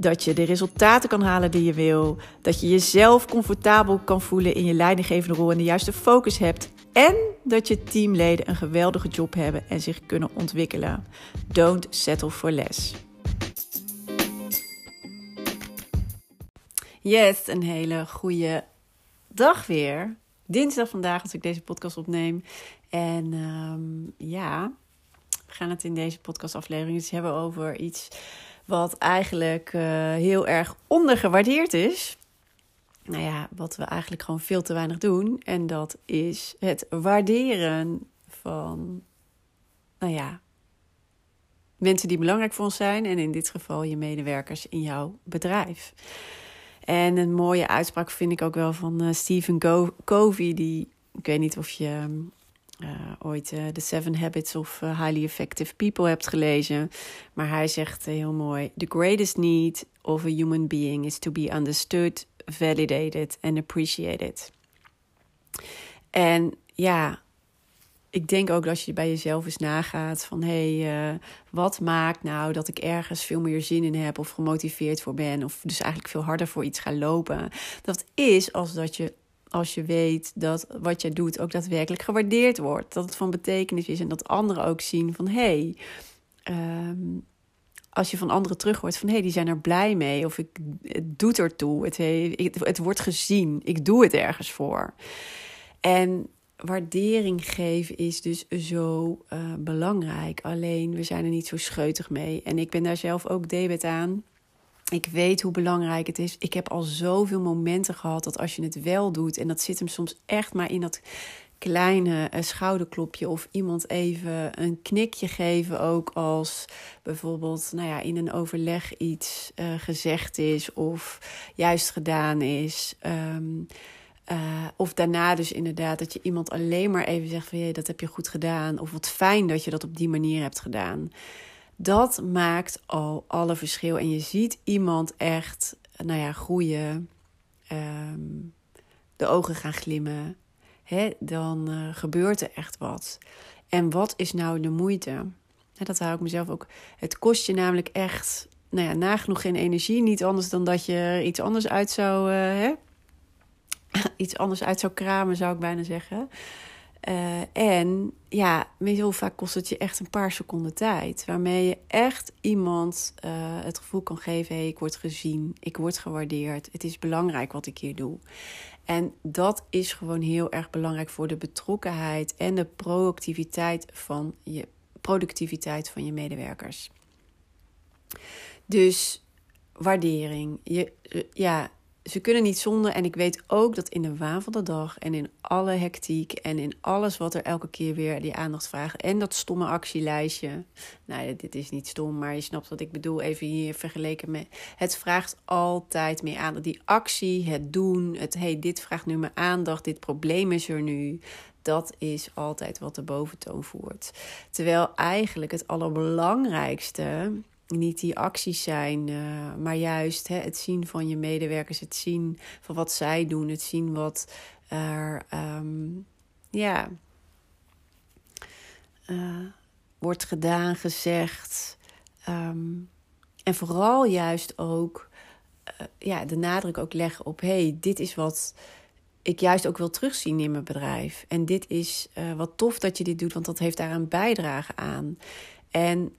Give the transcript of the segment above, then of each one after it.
Dat je de resultaten kan halen die je wil. Dat je jezelf comfortabel kan voelen in je leidinggevende rol en de juiste focus hebt. En dat je teamleden een geweldige job hebben en zich kunnen ontwikkelen. Don't settle for less. Yes, een hele goede dag weer dinsdag vandaag als ik deze podcast opneem. En um, ja, we gaan het in deze podcastaflevering eens hebben over iets wat eigenlijk uh, heel erg ondergewaardeerd is. Nou ja, wat we eigenlijk gewoon veel te weinig doen. En dat is het waarderen van, nou ja, mensen die belangrijk voor ons zijn. En in dit geval je medewerkers in jouw bedrijf. En een mooie uitspraak vind ik ook wel van uh, Stephen Covey. Die, ik weet niet of je uh, ooit uh, The Seven Habits of Highly Effective People hebt gelezen. Maar hij zegt heel mooi: The greatest need of a human being is to be understood, validated and appreciated. En ja, ik denk ook dat je bij jezelf eens nagaat van hé, hey, wat maakt nou dat ik ergens veel meer zin in heb of gemotiveerd voor ben of dus eigenlijk veel harder voor iets ga lopen. Dat is als dat je als je weet dat wat je doet ook daadwerkelijk gewaardeerd wordt, dat het van betekenis is en dat anderen ook zien van hé, hey, um, als je van anderen terug hoort van hé, hey, die zijn er blij mee of ik, het doet ertoe, het, het, wordt gezien, ik doe het ergens voor. En waardering geven is dus zo uh, belangrijk. Alleen we zijn er niet zo scheutig mee. En ik ben daar zelf ook debet aan. Ik weet hoe belangrijk het is. Ik heb al zoveel momenten gehad dat als je het wel doet, en dat zit hem soms echt maar in dat kleine uh, schouderklopje of iemand even een knikje geven, ook als bijvoorbeeld nou ja, in een overleg iets uh, gezegd is of juist gedaan is. Um, uh, of daarna dus inderdaad dat je iemand alleen maar even zegt van je dat heb je goed gedaan. Of wat fijn dat je dat op die manier hebt gedaan. Dat maakt al alle verschil. En je ziet iemand echt, nou ja, groeien. Um, de ogen gaan glimmen. Hè, dan uh, gebeurt er echt wat. En wat is nou de moeite? Dat hou ik mezelf ook. Het kost je namelijk echt, nou ja, nagenoeg geen energie. Niet anders dan dat je iets anders uit zou. Hè, iets anders uit zou kramen, zou ik bijna zeggen. Uh, en ja, heel vaak kost het je echt een paar seconden tijd. Waarmee je echt iemand uh, het gevoel kan geven: hey, ik word gezien, ik word gewaardeerd. Het is belangrijk wat ik hier doe. En dat is gewoon heel erg belangrijk voor de betrokkenheid en de productiviteit van je, productiviteit van je medewerkers. Dus waardering. Je, ja, ze kunnen niet zonder. En ik weet ook dat in de waan van de dag en in alle hectiek en in alles wat er elke keer weer die aandacht vraagt. En dat stomme actielijstje. Nou, dit is niet stom, maar je snapt wat ik bedoel. Even hier vergeleken met. Het vraagt altijd meer aandacht. Die actie, het doen, het hey, dit vraagt nu mijn aandacht, dit probleem is er nu. Dat is altijd wat de boventoon voert. Terwijl eigenlijk het allerbelangrijkste niet die acties zijn, uh, maar juist hè, het zien van je medewerkers, het zien van wat zij doen, het zien wat er um, ja, uh, wordt gedaan, gezegd. Um, en vooral juist ook uh, ja, de nadruk ook leggen op: hey, dit is wat ik juist ook wil terugzien in mijn bedrijf. En dit is wat tof dat je dit doet, want dat heeft daar een bijdrage aan. En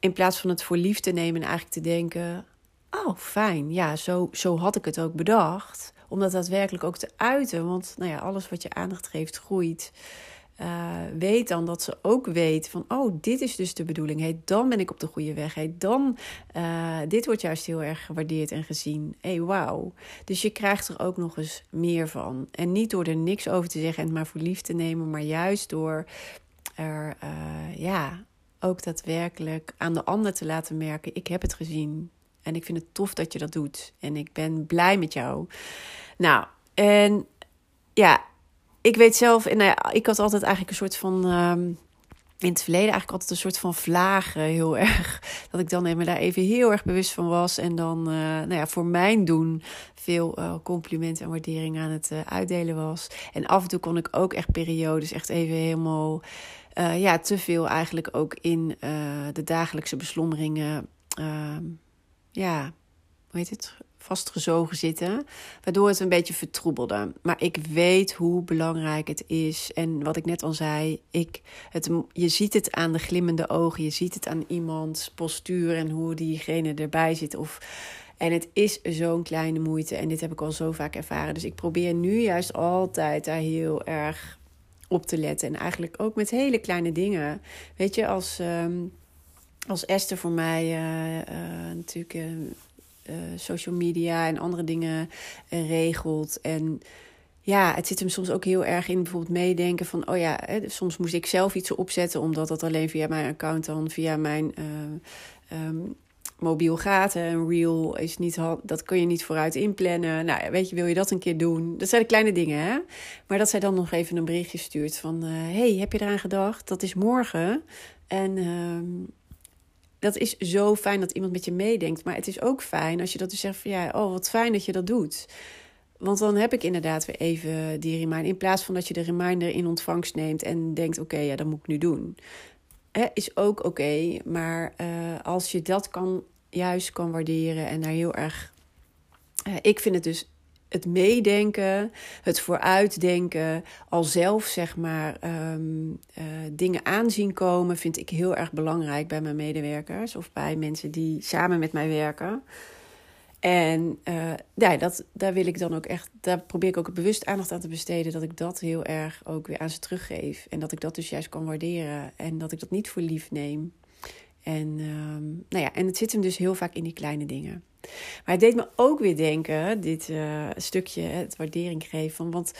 in plaats van het voor lief te nemen en eigenlijk te denken: oh fijn, ja, zo, zo had ik het ook bedacht. Om dat daadwerkelijk ook te uiten. Want nou ja, alles wat je aandacht geeft, groeit. Uh, weet dan dat ze ook weet van, oh, dit is dus de bedoeling. Hey, dan ben ik op de goede weg. Hey, dan, uh, dit wordt juist heel erg gewaardeerd en gezien. hey, wauw. Dus je krijgt er ook nog eens meer van. En niet door er niks over te zeggen en het maar voor lief te nemen, maar juist door er, uh, ja, ook daadwerkelijk aan de ander te laten merken: ik heb het gezien. En ik vind het tof dat je dat doet. En ik ben blij met jou. Nou, en ja, ik weet zelf, en nou ik had altijd eigenlijk een soort van. Ehm, in het verleden eigenlijk altijd een soort van vlagen heel erg. Dat ik dan even daar even heel erg bewust van was. En dan, uh, nou ja, voor mijn doen veel uh, complimenten en waardering aan het uh, uitdelen was. En af en toe kon ik ook echt periodes echt even helemaal, ja, te veel eigenlijk ook in de dagelijkse beslommeringen. Ehm, ja, hoe heet het? vastgezogen zitten, waardoor het een beetje vertroebelde. Maar ik weet hoe belangrijk het is. En wat ik net al zei, ik, het, je ziet het aan de glimmende ogen, je ziet het aan iemands postuur en hoe diegene erbij zit. Of, en het is zo'n kleine moeite en dit heb ik al zo vaak ervaren. Dus ik probeer nu juist altijd daar heel erg op te letten. En eigenlijk ook met hele kleine dingen. Weet je, als... Um, als Esther voor mij uh, uh, natuurlijk uh, social media en andere dingen regelt. En ja, het zit hem soms ook heel erg in bijvoorbeeld meedenken van, oh ja, hè, soms moest ik zelf iets opzetten, omdat dat alleen via mijn account dan via mijn um, mobiel gaat. Een reel is niet, dat kun je niet vooruit inplannen. Nou, weet je, wil je dat een keer doen? Dat zijn de kleine dingen, hè? Maar dat zij dan nog even een berichtje stuurt van, hey, heb je eraan gedacht? Dat is morgen. En uh, dat is zo fijn dat iemand met je meedenkt. Maar het is ook fijn als je dat dus zegt van ja, oh wat fijn dat je dat doet. Want dan heb ik inderdaad weer even die reminder. In plaats van dat je de reminder in ontvangst neemt en denkt: oké, ja, dat moet ik nu doen. Is ook oké. maar uh, als je dat kan, juist kan waarderen en daar heel erg. Uh, ik vind het dus het meedenken, het vooruitdenken, al zelf zeg maar um, uh, dingen aanzien komen, vind ik heel erg belangrijk bij mijn medewerkers of bij mensen die samen met mij werken. En uh, ja, dat, daar wil ik dan ook echt, daar probeer ik ook bewust aandacht aan te besteden, dat ik dat heel erg ook weer aan ze teruggeef. En dat ik dat dus juist kan waarderen en dat ik dat niet voor lief neem. En, um, nou ja, en het zit hem dus heel vaak in die kleine dingen. Maar het deed me ook weer denken, dit uh, stukje, het waardering geven. Want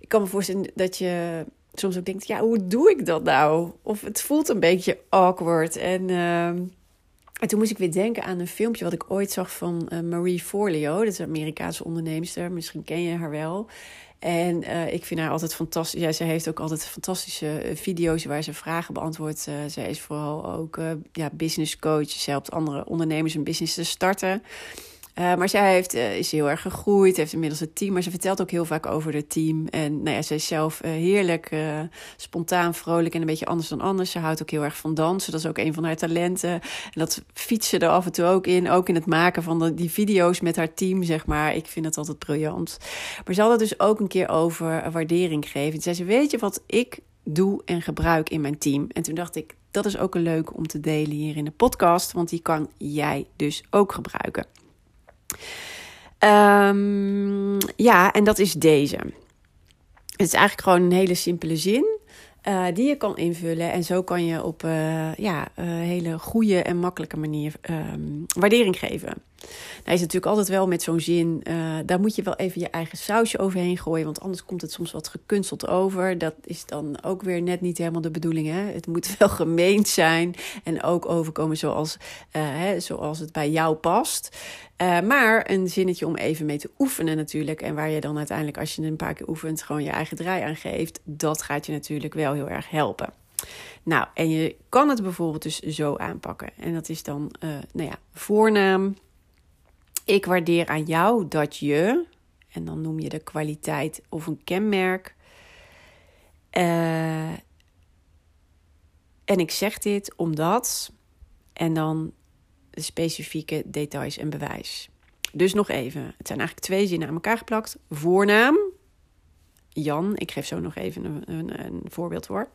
ik kan me voorstellen dat je soms ook denkt: ja, hoe doe ik dat nou? Of het voelt een beetje awkward. En, uh, en toen moest ik weer denken aan een filmpje wat ik ooit zag van uh, Marie Forleo. Dat is een Amerikaanse onderneemster. Misschien ken je haar wel. En uh, ik vind haar altijd fantastisch. Ja, zij heeft ook altijd fantastische eh, video's waar ze vragen beantwoordt. Uh, zij is vooral ook ja, business coach. Ze helpt andere ondernemers een business te starten. Uh, maar zij heeft, uh, is heel erg gegroeid, heeft inmiddels een team. Maar ze vertelt ook heel vaak over het team. En nou ja, zij is zelf uh, heerlijk spontaan, vrolijk en een beetje anders dan anders. Ze houdt ook heel erg van dansen. Dat is ook een van haar talenten. En dat fietsen er af en toe ook in. Ook in het maken van de, die video's met haar team, zeg maar. Ik vind het altijd briljant. Maar ze had het dus ook een keer over waardering geven. Toen zei ze, weet je wat ik doe en gebruik in mijn team? En toen dacht ik, dat is ook een leuk om te delen hier in de podcast. Want die kan jij dus ook gebruiken. Um, ja, en dat is deze. Het is eigenlijk gewoon een hele simpele zin. Uh, die je kan invullen. En zo kan je op uh, ja, een hele goede en makkelijke manier um, waardering geven. Nou is natuurlijk altijd wel met zo'n zin, daar moet je wel even je eigen sausje overheen gooien, want anders komt het soms wat gekunsteld over. Dat is dan ook weer net niet helemaal de bedoeling. Hè? Het moet wel gemeend zijn en ook overkomen zoals, hè, zoals het bij jou past. Uh, maar een zinnetje om even mee te oefenen natuurlijk. En waar je dan uiteindelijk, als je een paar keer oefent, gewoon je eigen draai aan geeft. Dat gaat je natuurlijk wel heel erg helpen. Nou, en je kan het bijvoorbeeld dus zo aanpakken. En dat is dan, uh, nou ja, voornaam, ik waardeer aan jou dat je, en dan noem je de kwaliteit of een kenmerk. Uh, en ik zeg dit omdat, en dan specifieke details en bewijs. Dus nog even, het zijn eigenlijk twee zinnen aan elkaar geplakt. Voornaam, Jan, ik geef zo nog even een, een, voorbeeld hoor.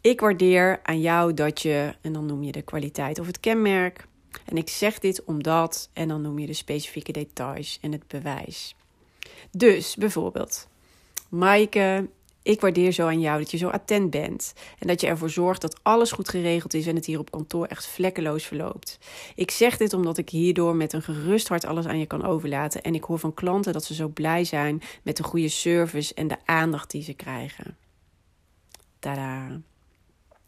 Ik waardeer aan jou dat je, en dan noem je de kwaliteit of het kenmerk. En ik zeg dit omdat, en dan noem je de specifieke details en het bewijs. Dus bijvoorbeeld, Maaike, ik waardeer zo aan jou dat je zo attent bent en dat je ervoor zorgt dat alles goed geregeld is en het hier op kantoor echt vlekkeloos verloopt. Ik zeg dit omdat ik hierdoor met een gerust hart alles aan je kan overlaten en ik hoor van klanten dat ze zo blij zijn met de goede service en de aandacht die ze krijgen. Tada.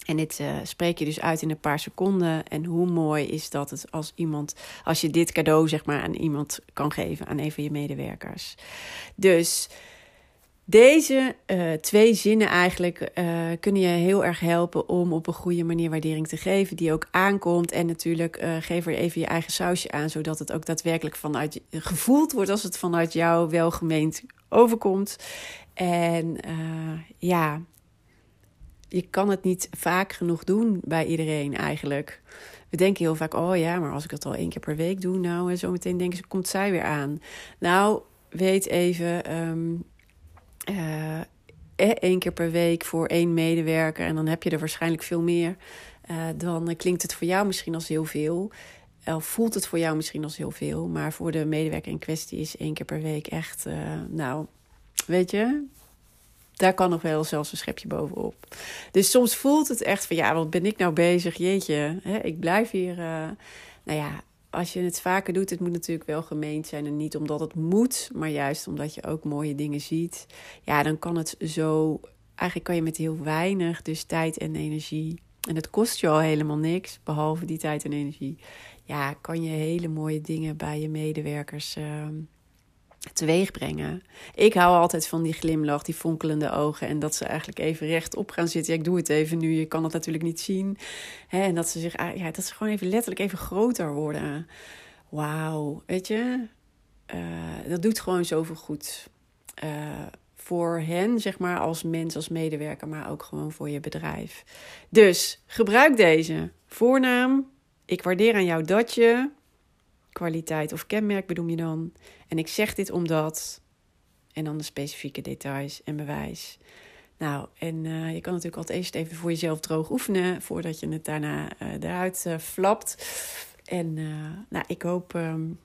En dit uh, spreek je dus uit in een paar seconden. En hoe mooi is dat het als iemand, als je dit cadeau zeg maar aan iemand kan geven, aan een van je medewerkers. Dus deze uh, twee zinnen eigenlijk uh, kunnen je heel erg helpen om op een goede manier waardering te geven, die ook aankomt. En natuurlijk uh, geef er even je eigen sausje aan, zodat het ook daadwerkelijk vanuit gevoeld wordt als het vanuit jou welgemeend overkomt. En ja, je kan het niet vaak genoeg doen bij iedereen eigenlijk. We denken heel vaak, oh ja, maar als ik het al één keer per week doe, nou, en zo meteen denken ze, komt zij weer aan. Nou, weet even, um, uh, één keer per week voor één medewerker, en dan heb je er waarschijnlijk veel meer. Uh, dan klinkt het voor jou misschien als heel veel. Voelt het voor jou misschien als heel veel. Maar voor de medewerker in kwestie is één keer per week echt, nou, weet je, daar kan nog wel zelfs een schepje bovenop. Dus soms voelt het echt van ja, wat ben ik nou bezig? Jeetje, hè, ik blijf hier. Nou ja, als je het vaker doet, het moet natuurlijk wel gemeend zijn. En niet omdat het moet, maar juist omdat je ook mooie dingen ziet. Ja, dan kan het zo. Eigenlijk kan je met heel weinig, dus tijd en energie. En het kost je al helemaal niks, behalve die tijd en energie. Ja, kan je hele mooie dingen bij je medewerkers. Uh, teweeg brengen. Ik hou altijd van die glimlach, die fonkelende ogen. En dat ze eigenlijk even rechtop gaan zitten. Ik doe het even nu, je kan het natuurlijk niet zien. Hè, en dat ze zich, ah, ja, dat ze gewoon even letterlijk even groter worden. Wauw, weet je, uh, dat doet gewoon zoveel goed. Uh, voor hen, zeg maar, als mens, als medewerker, maar ook gewoon voor je bedrijf. Dus gebruik deze voornaam. Ik waardeer aan jou dat je kwaliteit of kenmerk bedoel je dan. En ik zeg dit omdat. En dan de specifieke details en bewijs. Nou, en uh, je kan natuurlijk altijd eerst even voor jezelf droog oefenen voordat je het daarna uh, eruit uh, flapt. En nou, ik hoop um,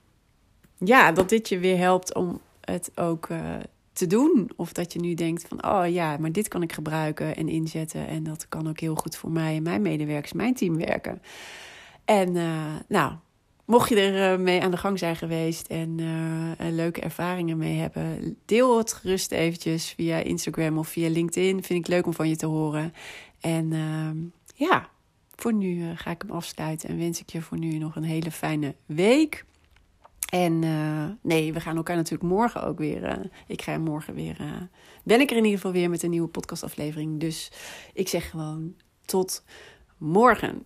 ja, dat dit je weer helpt om het ook te doen. Of dat je nu denkt van, oh ja, maar dit kan ik gebruiken en inzetten. En dat kan ook heel goed voor mij en mijn medewerkers, mijn team werken. En nou, Mocht je er eh, mee aan de gang zijn geweest en uh, leuke ervaringen mee hebben, deel het gerust eventjes via Instagram of via LinkedIn. Vind ik leuk om van je te horen. En uh, ja, voor nu uh, ga ik hem afsluiten en wens ik je voor nu nog een hele fijne week. En nee, we gaan elkaar natuurlijk morgen ook weer. ik ga morgen weer. ben ik er in ieder geval weer met een nieuwe podcastaflevering. Dus ik zeg gewoon tot morgen.